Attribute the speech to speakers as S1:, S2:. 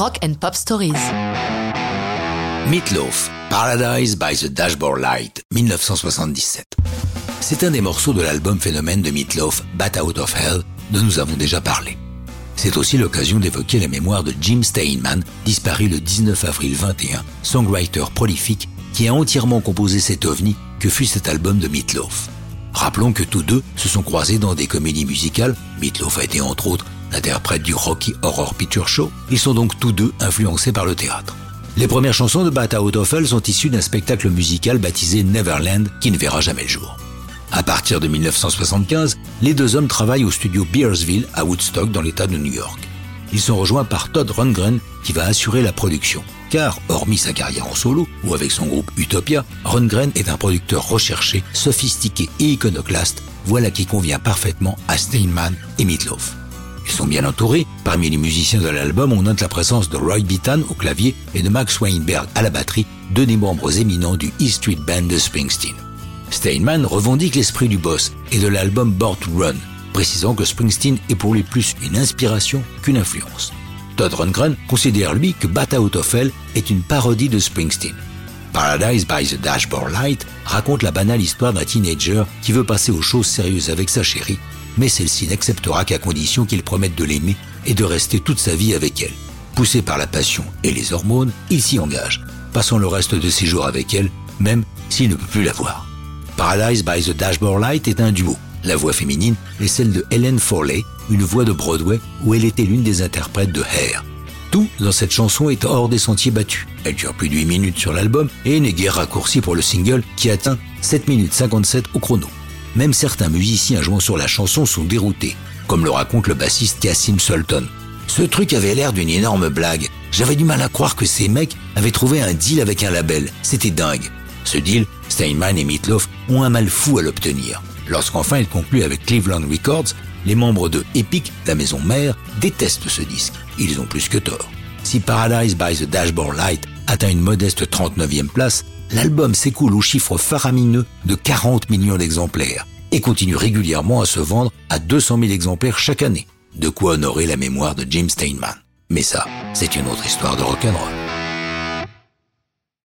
S1: Rock and Pop Stories.
S2: Meatloaf, Paradise by the Dashboard Light, 1977. C'est un des morceaux de l'album phénomène de Meatloaf, Bat Out of Hell, dont nous avons déjà parlé. C'est aussi l'occasion d'évoquer la mémoire de Jim Steinman, disparu le 19 avril 21, songwriter prolifique qui a entièrement composé cet ovni que fut cet album de Meatloaf. Rappelons que tous deux se sont croisés dans des comédies musicales. Meatloaf a été entre autres l'interprète du Rocky Horror Picture Show. Ils sont donc tous deux influencés par le théâtre. Les premières chansons de Bat Out of Hell sont issues d'un spectacle musical baptisé Neverland qui ne verra jamais le jour. À partir de 1975, les deux hommes travaillent au studio Beersville à Woodstock dans l'état de New York. Ils sont rejoints par Todd Rundgren qui va assurer la production. Car, hormis sa carrière en solo ou avec son groupe Utopia, Rundgren est un producteur recherché, sophistiqué et iconoclaste, voilà qui convient parfaitement à Steinman et Meatloaf. Bien entourés. Parmi les musiciens de l'album, on note la présence de Roy Bittan au clavier et de Max Weinberg à la batterie, deux des membres éminents du E Street Band de Springsteen. Steinman revendique l'esprit du boss et de l'album Born to Run, précisant que Springsteen est pour lui plus une inspiration qu'une influence. Todd Rundgren considère lui que Bat Out of Hell est une parodie de Springsteen. Paradise by the Dashboard Light raconte la banale histoire d'un teenager qui veut passer aux choses sérieuses avec sa chérie, mais celle-ci n'acceptera qu'à condition qu'il promette de l'aimer et de rester toute sa vie avec elle. Poussé par la passion et les hormones, il s'y engage, passant le reste de ses jours avec elle, même s'il ne peut plus la voir. Paradise by the Dashboard Light est un duo. La voix féminine est celle de Helen Forley, une voix de Broadway où elle était l'une des interprètes de Hair. Tout dans cette chanson est hors des sentiers battus. Elle dure plus de 8 minutes sur l'album et n'est guère raccourcie pour le single qui atteint 7 minutes 57 au chrono. Même certains musiciens jouant sur la chanson sont déroutés, comme le raconte le bassiste Cassim Sultan. Ce truc avait l'air d'une énorme blague. J'avais du mal à croire que ces mecs avaient trouvé un deal avec un label. C'était dingue. Ce deal, Steinman et Meatloaf ont un mal fou à l'obtenir. Lorsqu'enfin il conclut avec Cleveland Records, les membres de Epic, la maison mère, détestent ce disque. Ils ont plus que tort. Si Paradise by the Dashboard Light atteint une modeste 39e place, l'album s'écoule au chiffre faramineux de 40 millions d'exemplaires et continue régulièrement à se vendre à 200 000 exemplaires chaque année. De quoi honorer la mémoire de Jim Steinman. Mais ça, c'est une autre histoire de rock'n'roll.